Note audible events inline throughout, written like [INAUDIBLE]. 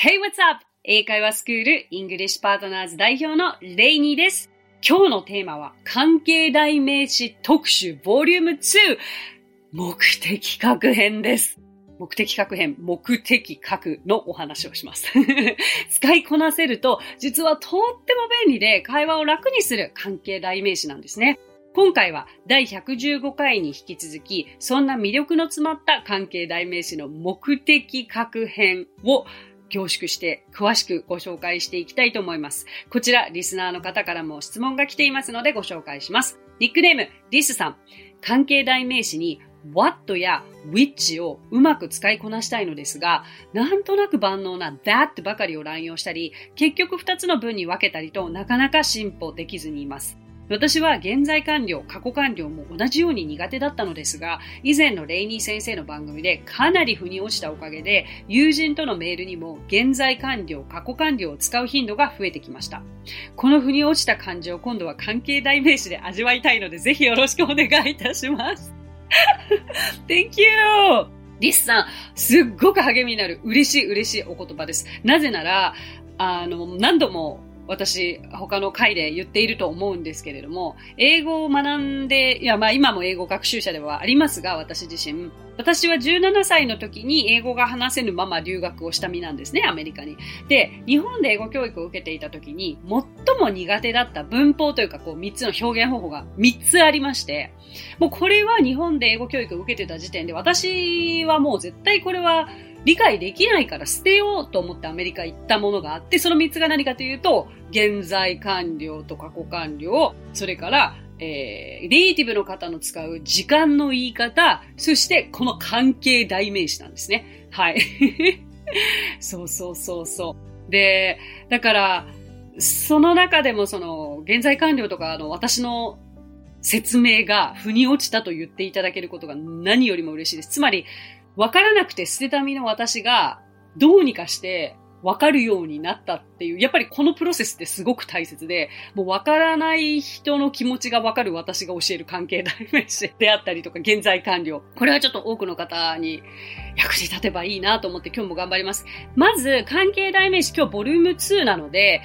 Hey, what's up? 英会話スクールイングリッシュパートナーズ代表のレイニーです。今日のテーマは関係代名詞特集ボリューム2目的格編です。目的格編、目的格のお話をします。[LAUGHS] 使いこなせると、実はとっても便利で会話を楽にする関係代名詞なんですね。今回は第115回に引き続き、そんな魅力の詰まった関係代名詞の目的格編を凝縮して詳しくご紹介していきたいと思います。こちら、リスナーの方からも質問が来ていますのでご紹介します。ニックネーム、リスさん。関係代名詞に what や which をうまく使いこなしたいのですが、なんとなく万能な that ばかりを乱用したり、結局2つの文に分けたりとなかなか進歩できずにいます。私は現在完了、過去完了も同じように苦手だったのですが、以前のレイニー先生の番組でかなり腑に落ちたおかげで、友人とのメールにも現在完了、過去完了を使う頻度が増えてきました。この腑に落ちた感じを今度は関係代名詞で味わいたいので、ぜひよろしくお願いいたします。[LAUGHS] Thank you! リスさん、すっごく励みになる嬉しい嬉しいお言葉です。なぜなら、あの、何度も私、他の回で言っていると思うんですけれども、英語を学んで、いや、まあ今も英語学習者ではありますが、私自身。私は17歳の時に英語が話せぬまま留学をした身なんですね、アメリカに。で、日本で英語教育を受けていた時に、最も苦手だった文法というか、こう3つの表現方法が3つありまして、もうこれは日本で英語教育を受けてた時点で、私はもう絶対これは理解できないから捨てようと思ってアメリカ行ったものがあって、その3つが何かというと、現在完了と過去完了、それから、えー、ネイティブの方の使う時間の言い方、そしてこの関係代名詞なんですね。はい。[LAUGHS] そうそうそうそう。で、だから、その中でもその、現在完了とか、あの、私の説明が腑に落ちたと言っていただけることが何よりも嬉しいです。つまり、わからなくて捨てた身の私が、どうにかしてわかるようになったっていう、やっぱりこのプロセスってすごく大切で、もうわからない人の気持ちがわかる私が教える関係代名詞であったりとか、現在完了。これはちょっと多くの方に役に立てばいいなと思って今日も頑張ります。まず、関係代名詞今日ボリューム2なので、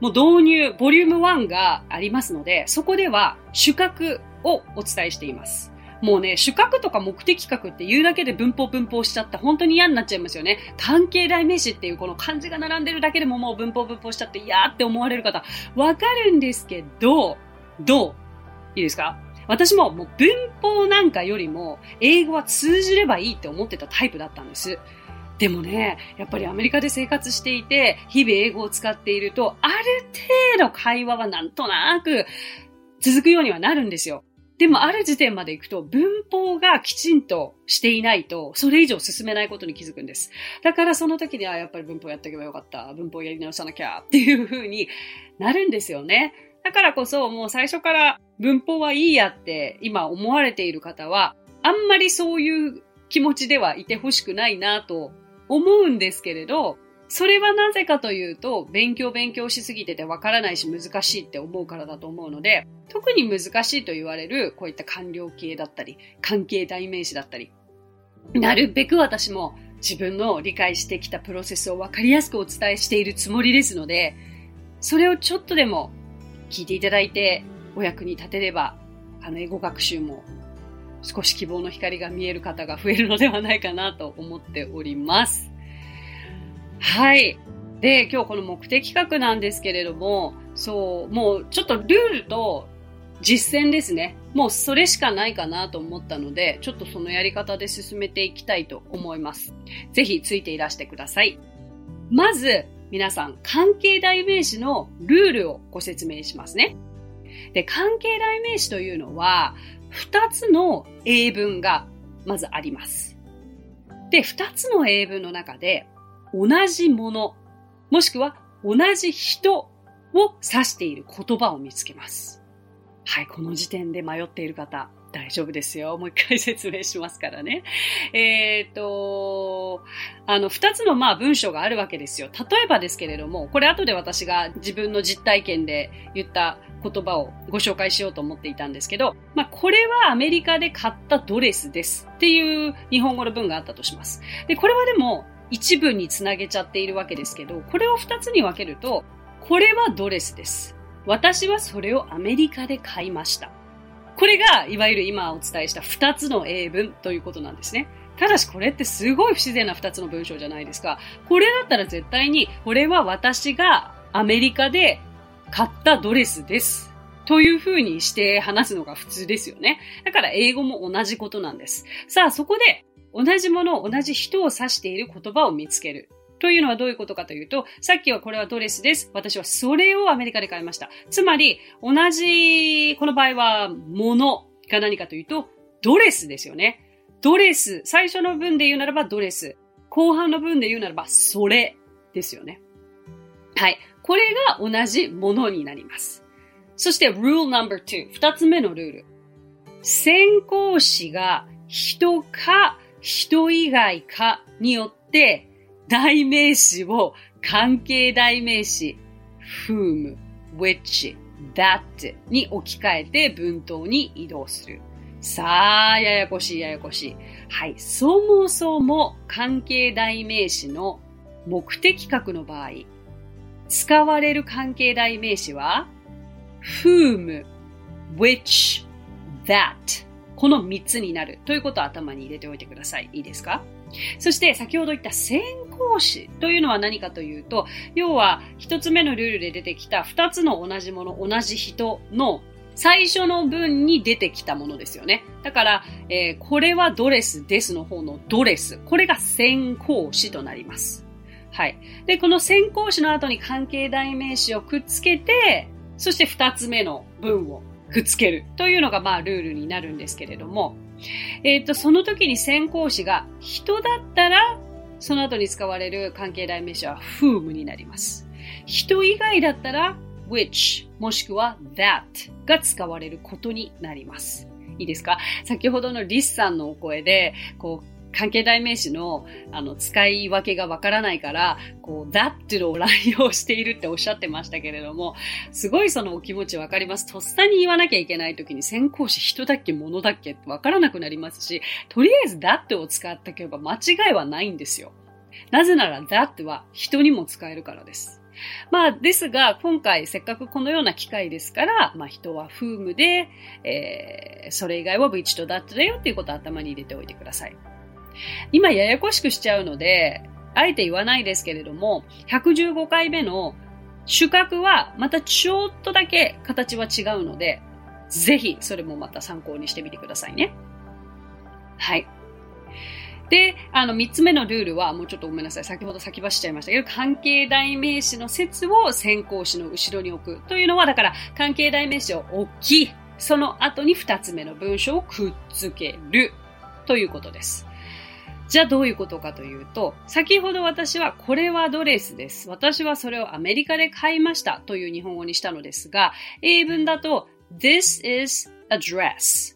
もう導入、ボリューム1がありますので、そこでは主格をお伝えしています。もうね、主格とか目的格って言うだけで文法文法しちゃって本当に嫌になっちゃいますよね。関係代名詞っていうこの漢字が並んでるだけでももう文法文法しちゃって嫌って思われる方、わかるんですけど、どう？いいですか？私ももう文法なんかよりも英語は通じればいいって思ってたタイプだったんです。でもね、やっぱりアメリカで生活していて、日々英語を使っていると、ある程度会話はなんとなく続くようにはなるんですよ。でもある時点まで行くと文法がきちんとしていないと、それ以上進めないことに気づくんです。だからその時にはやっぱり文法やっておけばよかった。文法やり直さなきゃっていう風になるんですよね。だからこそもう最初から文法はいいやって今思われている方は、あんまりそういう気持ちではいてほしくないなと思うんですけれど、それはなぜかというと、勉強勉強しすぎててわからないし難しいって思うからだと思うので、特に難しいと言われるこういった官僚系だったり、関係代名詞だったり、なるべく私も自分の理解してきたプロセスをわかりやすくお伝えしているつもりですので、それをちょっとでも聞いていただいてお役に立てれば、あの英語学習も少し希望の光が見える方が増えるのではないかなと思っております。はい。で、今日この目的企画なんですけれども、そう、もうちょっとルールと実践ですね。もうそれしかないかなと思ったので、ちょっとそのやり方で進めていきたいと思います。ぜひついていらしてください。まず、皆さん、関係代名詞のルールをご説明しますね。で、関係代名詞というのは、二つの英文がまずあります。で、二つの英文の中で、同じもの、もしくは同じ人を指している言葉を見つけます。はい、この時点で迷っている方、大丈夫ですよ。もう一回説明しますからね。えっ、ー、と、あの、二つのまあ文章があるわけですよ。例えばですけれども、これ後で私が自分の実体験で言った言葉をご紹介しようと思っていたんですけど、まあ、これはアメリカで買ったドレスですっていう日本語の文があったとします。で、これはでも、一部につなげちゃっているわけですけど、これを二つに分けると、これはドレスです。私はそれをアメリカで買いました。これが、いわゆる今お伝えした二つの英文ということなんですね。ただしこれってすごい不自然な二つの文章じゃないですか。これだったら絶対に、これは私がアメリカで買ったドレスです。という風にして話すのが普通ですよね。だから英語も同じことなんです。さあ、そこで同じもの、同じ人を指している言葉を見つける。というのはどういうことかというと、さっきはこれはドレスです。私はそれをアメリカで買いました。つまり、同じ、この場合は、ものが何かというと、ドレスですよね。ドレス。最初の文で言うならばドレス。後半の文で言うならば、それですよね。はい。これが同じものになります。そして、rule number two。二つ目のルール。先行詞が人か人以外かによって代名詞を関係代名詞 whom, which, that に置き換えて文頭に移動する。さあ、ややこしいややこしい。はい。そもそも関係代名詞の目的格の場合、使われる関係代名詞は whom, which, that この3つになるということを頭に入れておいてください。いいですか？そして先ほど言った先行詞というのは何かというと、要は一つ目のルールで出てきた二つの同じもの、同じ人の最初の文に出てきたものですよね。だから、えー、これはドレスですの方のドレス。これが先行詞となります。はい。で、この先行詞の後に関係代名詞をくっつけて、そして二つ目の文をくっつけるというのがまあルールになるんですけれども、えっ、と、その時に先行詞が人だったら、その後に使われる関係代名詞は whom になります。人以外だったら which もしくは that が使われることになります。いいですか？先ほどのリスさんのお声で、こう、関係代名詞の、あの、使い分けがわからないから、こう、だってのを乱用しているっておっしゃってましたけれども、すごいそのお気持ちわかります。とっさに言わなきゃいけない時に先行詞人だっけ物だっけってわからなくなりますし、とりあえずだってを使ってけば間違いはないんですよ。なぜならだっては人にも使えるからです。まあ、ですが、今回せっかくこのような機会ですから、まあ人は風務で、えー、それ以外は which と that だよっていうことを頭に入れておいてください。今ややこしくしちゃうので、あえて言わないですけれども、115回目の主角はまたちょっとだけ形は違うので、ぜひそれもまた参考にしてみてくださいね。はい。で、あの、三つ目のルールは、もうちょっとごめんなさい。先ほど先走っちゃいましたけど、関係代名詞の説を先行詞の後ろに置く。というのは、だから、関係代名詞を置き、その後に二つ目の文章をくっつける。ということです。じゃあどういうことかというと、先ほど私はこれはドレスです。私はそれをアメリカで買いましたという日本語にしたのですが、英文だと This is a dress。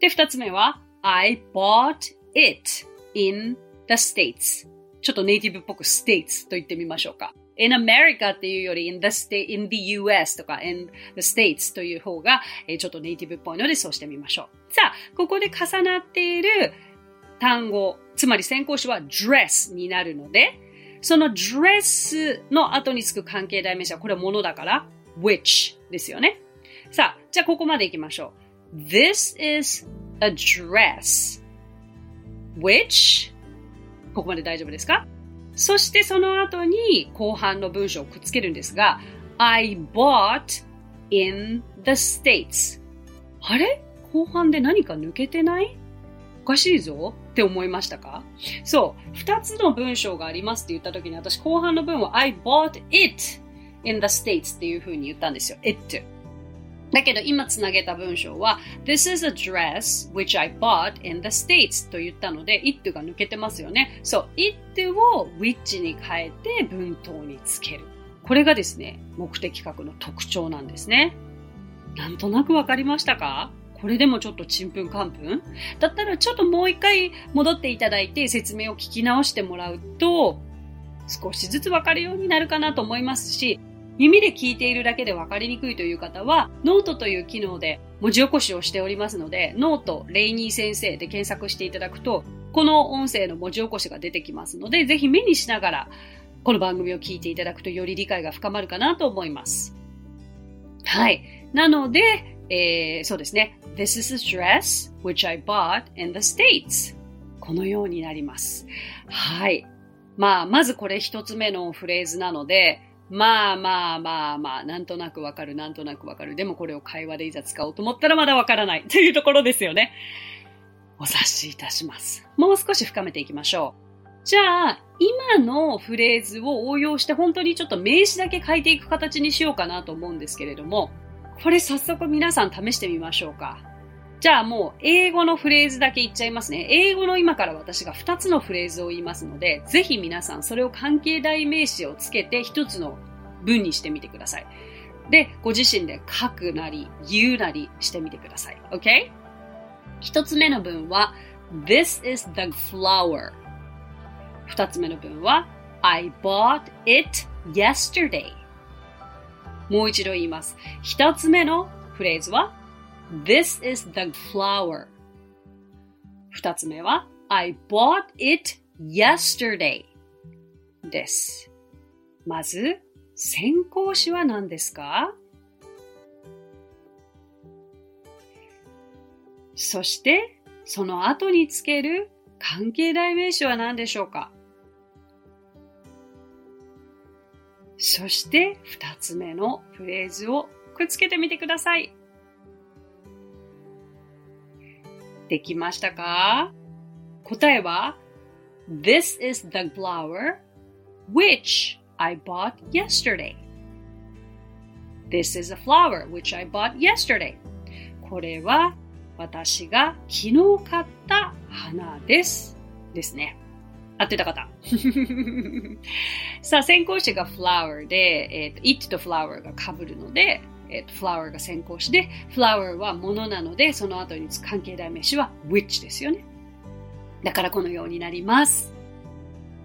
で、二つ目は I bought it in the States。ちょっとネイティブっぽく States と言ってみましょうか。in America っていうより in the state, in the US とか in the States という方が、ちょっとネイティブっぽいのでそうしてみましょう。さあ、ここで重なっている単語、つまり先行詞は dress になるので、その dress の後につく関係代名詞はこれはものだから which ですよね。さあ、じゃあここまで行きましょう。This is a dress. Which? ここまで大丈夫ですか？そしてその後に後半の文章をくっつけるんですが I bought in the States. あれ？後半で何か抜けてない？おかしいぞ。って思いましたか？そう。二つの文章がありますって言った時に私後半の文は I bought it in the States っていう風に言ったんですよ。it. だけど今つなげた文章は This is a dress which I bought in the States と言ったので it が抜けてますよね。そう。it を which に変えて文頭につける。これがですね、目的格の特徴なんですね。なんとなくわかりましたか？これでもちょっとちんぷんかんぷん？だったらちょっともう一回戻っていただいて説明を聞き直してもらうと、少しずつわかるようになるかなと思いますし、耳で聞いているだけで分かりにくいという方は、ノートという機能で文字起こしをしておりますので、ノート、レイニー先生で検索していただくと、この音声の文字起こしが出てきますので、ぜひ目にしながら、この番組を聞いていただくとより理解が深まるかなと思います。はい。なので、えー、そうですね。This is a dress which I bought in the States. このようになります。はい。まあ、まずこれ一つ目のフレーズなので、まあまあまあまあ、なんとなくわかる、なんとなくわかる。でもこれを会話でいざ使おうと思ったらまだわからない [LAUGHS] というところですよね。お察しいたします。もう少し深めていきましょう。じゃあ、今のフレーズを応用して本当にちょっと名詞だけ変えていく形にしようかなと思うんですけれども、これ早速皆さん試してみましょうか。じゃあもう英語のフレーズだけ言っちゃいますね。英語の今から私が2つのフレーズを言いますので、ぜひ皆さんそれを関係代名詞をつけて1つの文にしてみてください。で、ご自身で書くなり、言うなりしてみてください。OK? 1つ目の文は This is the flower 2つ目の文は I bought it yesterday もう一度言います。1つ目のフレーズは This is the flower. 二つ目は I bought it yesterday です。まず、先行詞は何ですか？そして、その後につける関係代名詞は何でしょうか？そして、二つ目のフレーズをくっつけてみてください。できましたか答えは This is the flower which I bought yesterday. This is a flower which I bought yesterday. これは私が昨日買った花です。ですね。合ってた方。[LAUGHS] さあ、先行詞が flower で、えっー、it と flower が被るので、えっ、ー、と、flower が先行詞で、flower は物なので、その後に関係代名詞は which ですよね。だからこのようになります。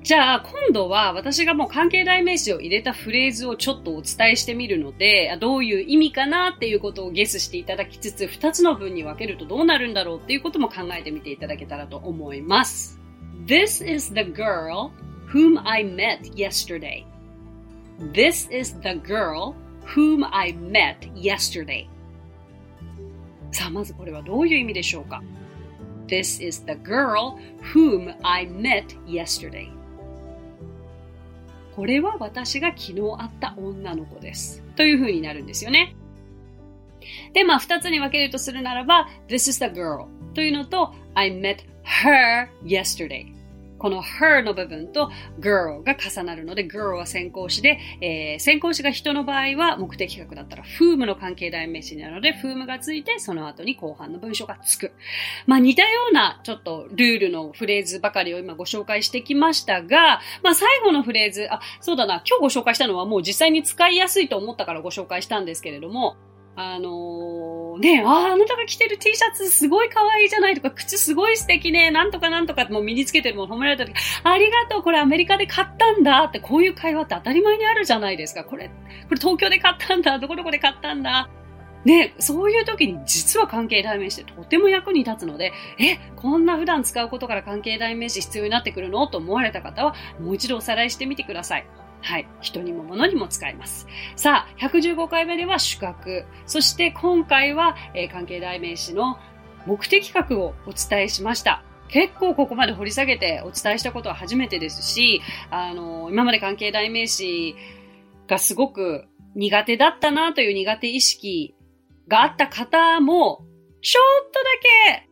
じゃあ、今度は私がもう関係代名詞を入れたフレーズをちょっとお伝えしてみるので、どういう意味かなっていうことをゲスしていただきつつ、二つの文に分けるとどうなるんだろうっていうことも考えてみていただけたらと思います。This is the girl whom I met yesterday. This is the girl whom I met yesterday さあ、まずこれはどういう意味でしょうか This is the girl whom I met yesterday これは私が昨日会った女の子です。という風になるんですよね。で、まあ、二つに分けるとするならば、This is the girl というのと、I met her yesterday この her の部分と girl が重なるので、girl は先行詞で、えー、先行詞が人の場合は目的格だったら whom の関係代名詞になるので、whom がついて、その後に後半の文章がつく。まあ似たようなちょっとルールのフレーズばかりを今ご紹介してきましたが、まあ最後のフレーズ、あ、そうだな、今日ご紹介したのはもう実際に使いやすいと思ったからご紹介したんですけれども、あのー、ねああ、なたが着てる T シャツすごい可愛いじゃないとか、靴すごい素敵ね、なんとかなんとかってもう身につけてるもの褒められた時、ありがとう、これアメリカで買ったんだって、こういう会話って当たり前にあるじゃないですか。これ、これ東京で買ったんだ、どこどこで買ったんだ。ね、そういう時に実は関係代名詞ってとても役に立つので、え、こんな普段使うことから関係代名詞必要になってくるの？と思われた方は、もう一度おさらいしてみてください。はい。人にも物にも使えます。さあ、115回目では主格。そして今回は、えー、関係代名詞の目的格をお伝えしました。結構ここまで掘り下げてお伝えしたことは初めてですし、あの、今まで関係代名詞がすごく苦手だったなという苦手意識があった方も、ちょっとだけ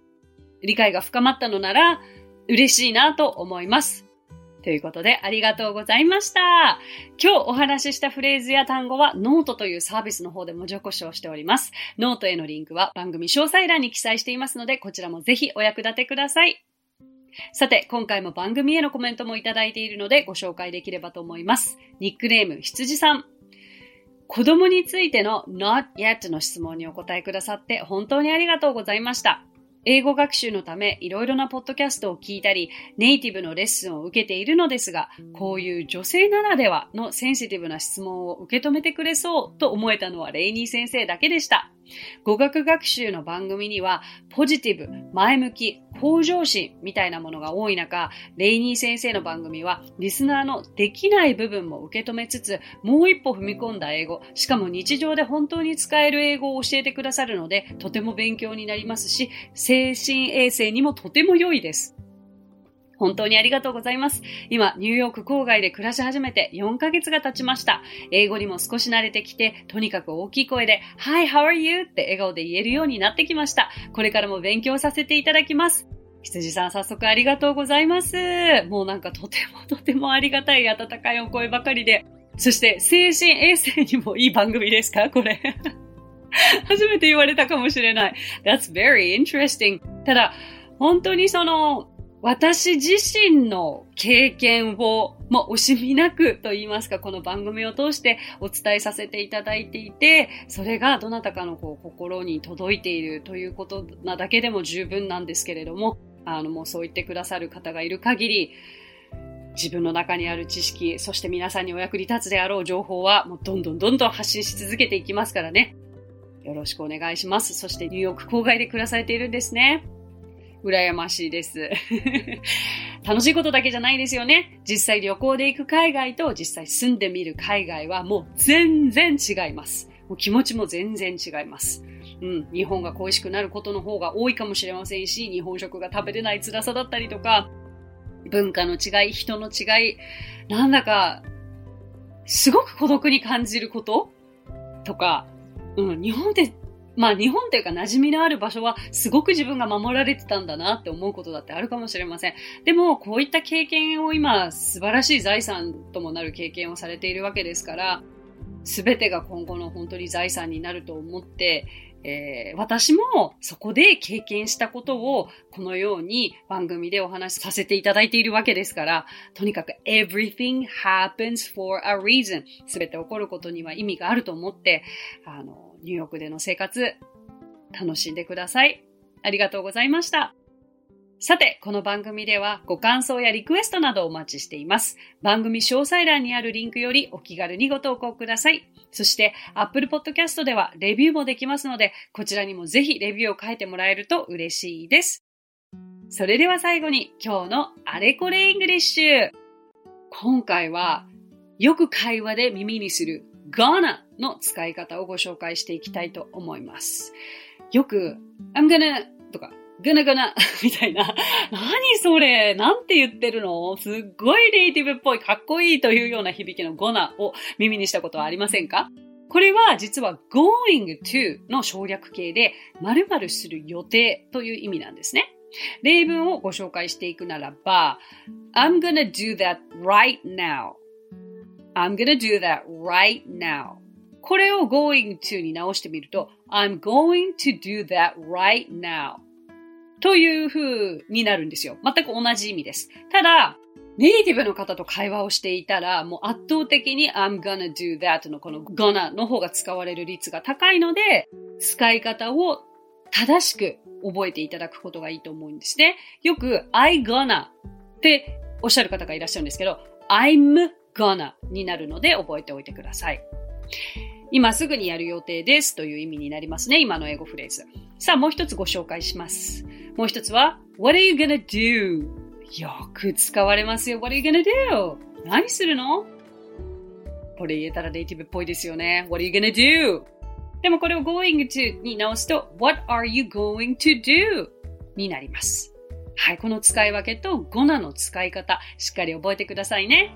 理解が深まったのなら嬉しいなと思います。ということで、ありがとうございました。今日お話ししたフレーズや単語はノートというサービスの方で文字起こしをしております。ノートへのリンクは番組詳細欄に記載していますので、こちらもぜひお役立てください。さて、今回も番組へのコメントもいただいているのでご紹介できればと思います。ニックネーム、羊さん。子供についての not yet の質問にお答えくださって本当にありがとうございました。英語学習のためいろいろなポッドキャストを聞いたり、ネイティブのレッスンを受けているのですが、こういう女性ならではのセンシティブな質問を受け止めてくれそうと思えたのはレイニー先生だけでした。語学学習の番組には、ポジティブ、前向き、向上心みたいなものが多い中、レイニー先生の番組は、リスナーのできない部分も受け止めつつ、もう一歩踏み込んだ英語、しかも日常で本当に使える英語を教えてくださるので、とても勉強になりますし、精神衛生にもとても良いです。本当にありがとうございます。今、ニューヨーク郊外で暮らし始めて4ヶ月が経ちました。英語にも少し慣れてきて、とにかく大きい声で、Hi, how are you? って笑顔で言えるようになってきました。これからも勉強させていただきます。羊さん早速ありがとうございます。もうなんかとてもとてもありがたい温かいお声ばかりで。そして精神衛生にもいい番組ですか？これ。[LAUGHS] 初めて言われたかもしれない。That's very interesting. ただ、本当にその、私自身の経験を、まあ、惜しみなくと言いますか、この番組を通してお伝えさせていただいていて、それがどなたかのこう心に届いているということなだけでも十分なんですけれども、あの、もうそう言ってくださる方がいる限り、自分の中にある知識、そして皆さんにお役に立つであろう情報は、もうどんどんどんどん発信し続けていきますからね。よろしくお願いします。そしてニューヨーク郊外で暮らされているんですね。羨ましいです。[LAUGHS] 楽しいことだけじゃないですよね。実際旅行で行く海外と実際住んでみる海外はもう全然違います。もう気持ちも全然違います。うん、日本が恋しくなることの方が多いかもしれませんし、日本食が食べれない辛さだったりとか、文化の違い、人の違い、なんだか、すごく孤独に感じることとか、うん、日本でまあ日本というか馴染みのある場所はすごく自分が守られてたんだなって思うことだってあるかもしれません。でもこういった経験を今素晴らしい財産ともなる経験をされているわけですから、すべてが今後の本当に財産になると思って、えー、私もそこで経験したことをこのように番組でお話しさせていただいているわけですから、とにかく everything happens for a reason すべて起こることには意味があると思って、あの、ニューヨークでの生活、楽しんでください。ありがとうございました。さて、この番組ではご感想やリクエストなどお待ちしています。番組詳細欄にあるリンクよりお気軽にご投稿ください。そして、Apple Podcast ではレビューもできますので、こちらにもぜひレビューを書いてもらえると嬉しいです。それでは最後に今日のあれこれ English。今回はよく会話で耳にする gonna の使い方をご紹介していきたいと思います。よく、I'm gonna とか、gonna gonna [LAUGHS] みたいな、何それ？なんて言ってるの？すっごいネイティブっぽいかっこいいというような響きの gonna を耳にしたことはありませんか？これは実は going to の省略形で〇〇する予定という意味なんですね。例文をご紹介していくならば、I'm gonna do that right now I'm gonna do that right now. これを going to に直してみると I'm going to do that right now という風になるんですよ。全く同じ意味です。ただ、ネイティブの方と会話をしていたら、もう圧倒的に I'm gonna do that のこの gonna の方が使われる率が高いので、使い方を正しく覚えていただくことがいいと思うんですね。よく I gonna っておっしゃる方がいらっしゃるんですけど、I'm gonna になるので覚えておいてください。今すぐにやる予定ですという意味になりますね。今の英語フレーズ。さあ、もう一つご紹介します。もう一つは、What are you gonna do? よく使われますよ。What are you gonna do? 何するの？これ言えたらネイティブっぽいですよね。What are you gonna do? でもこれを going to に直すと What are you going to do? になります。はい、この使い分けとゴナの使い方、しっかり覚えてくださいね。